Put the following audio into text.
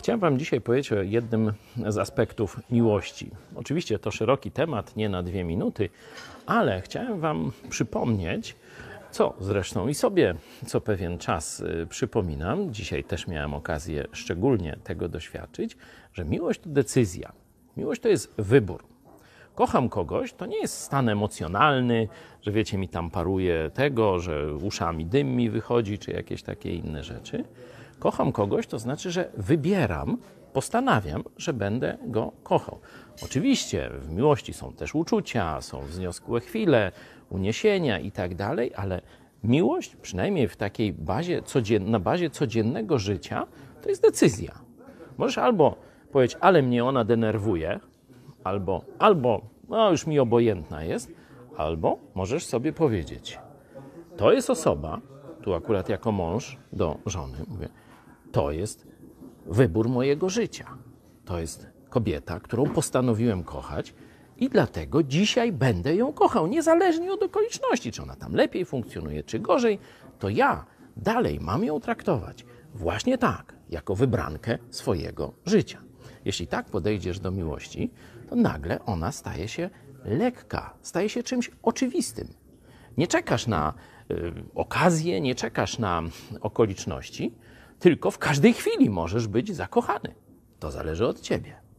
Chciałem Wam dzisiaj powiedzieć o jednym z aspektów miłości. Oczywiście to szeroki temat, nie na dwie minuty, ale chciałem Wam przypomnieć, co zresztą i sobie co pewien czas y, przypominam, dzisiaj też miałem okazję szczególnie tego doświadczyć, że miłość to decyzja. Miłość to jest wybór. Kocham kogoś, to nie jest stan emocjonalny, że wiecie, mi tam paruje tego, że uszami dym mi wychodzi, czy jakieś takie inne rzeczy. Kocham kogoś, to znaczy, że wybieram, postanawiam, że będę go kochał. Oczywiście w miłości są też uczucia, są wzniosłe chwile, uniesienia i tak dalej, ale miłość, przynajmniej w takiej bazie, codzien- na bazie codziennego życia, to jest decyzja. Możesz albo powiedzieć, ale mnie ona denerwuje, albo, albo no już mi obojętna jest, albo możesz sobie powiedzieć, to jest osoba, tu akurat jako mąż do żony mówię, to jest wybór mojego życia. To jest kobieta, którą postanowiłem kochać i dlatego dzisiaj będę ją kochał, niezależnie od okoliczności, czy ona tam lepiej funkcjonuje, czy gorzej, to ja dalej mam ją traktować właśnie tak, jako wybrankę swojego życia. Jeśli tak podejdziesz do miłości, to nagle ona staje się lekka, staje się czymś oczywistym. Nie czekasz na y, okazję, nie czekasz na okoliczności, tylko w każdej chwili możesz być zakochany. To zależy od ciebie.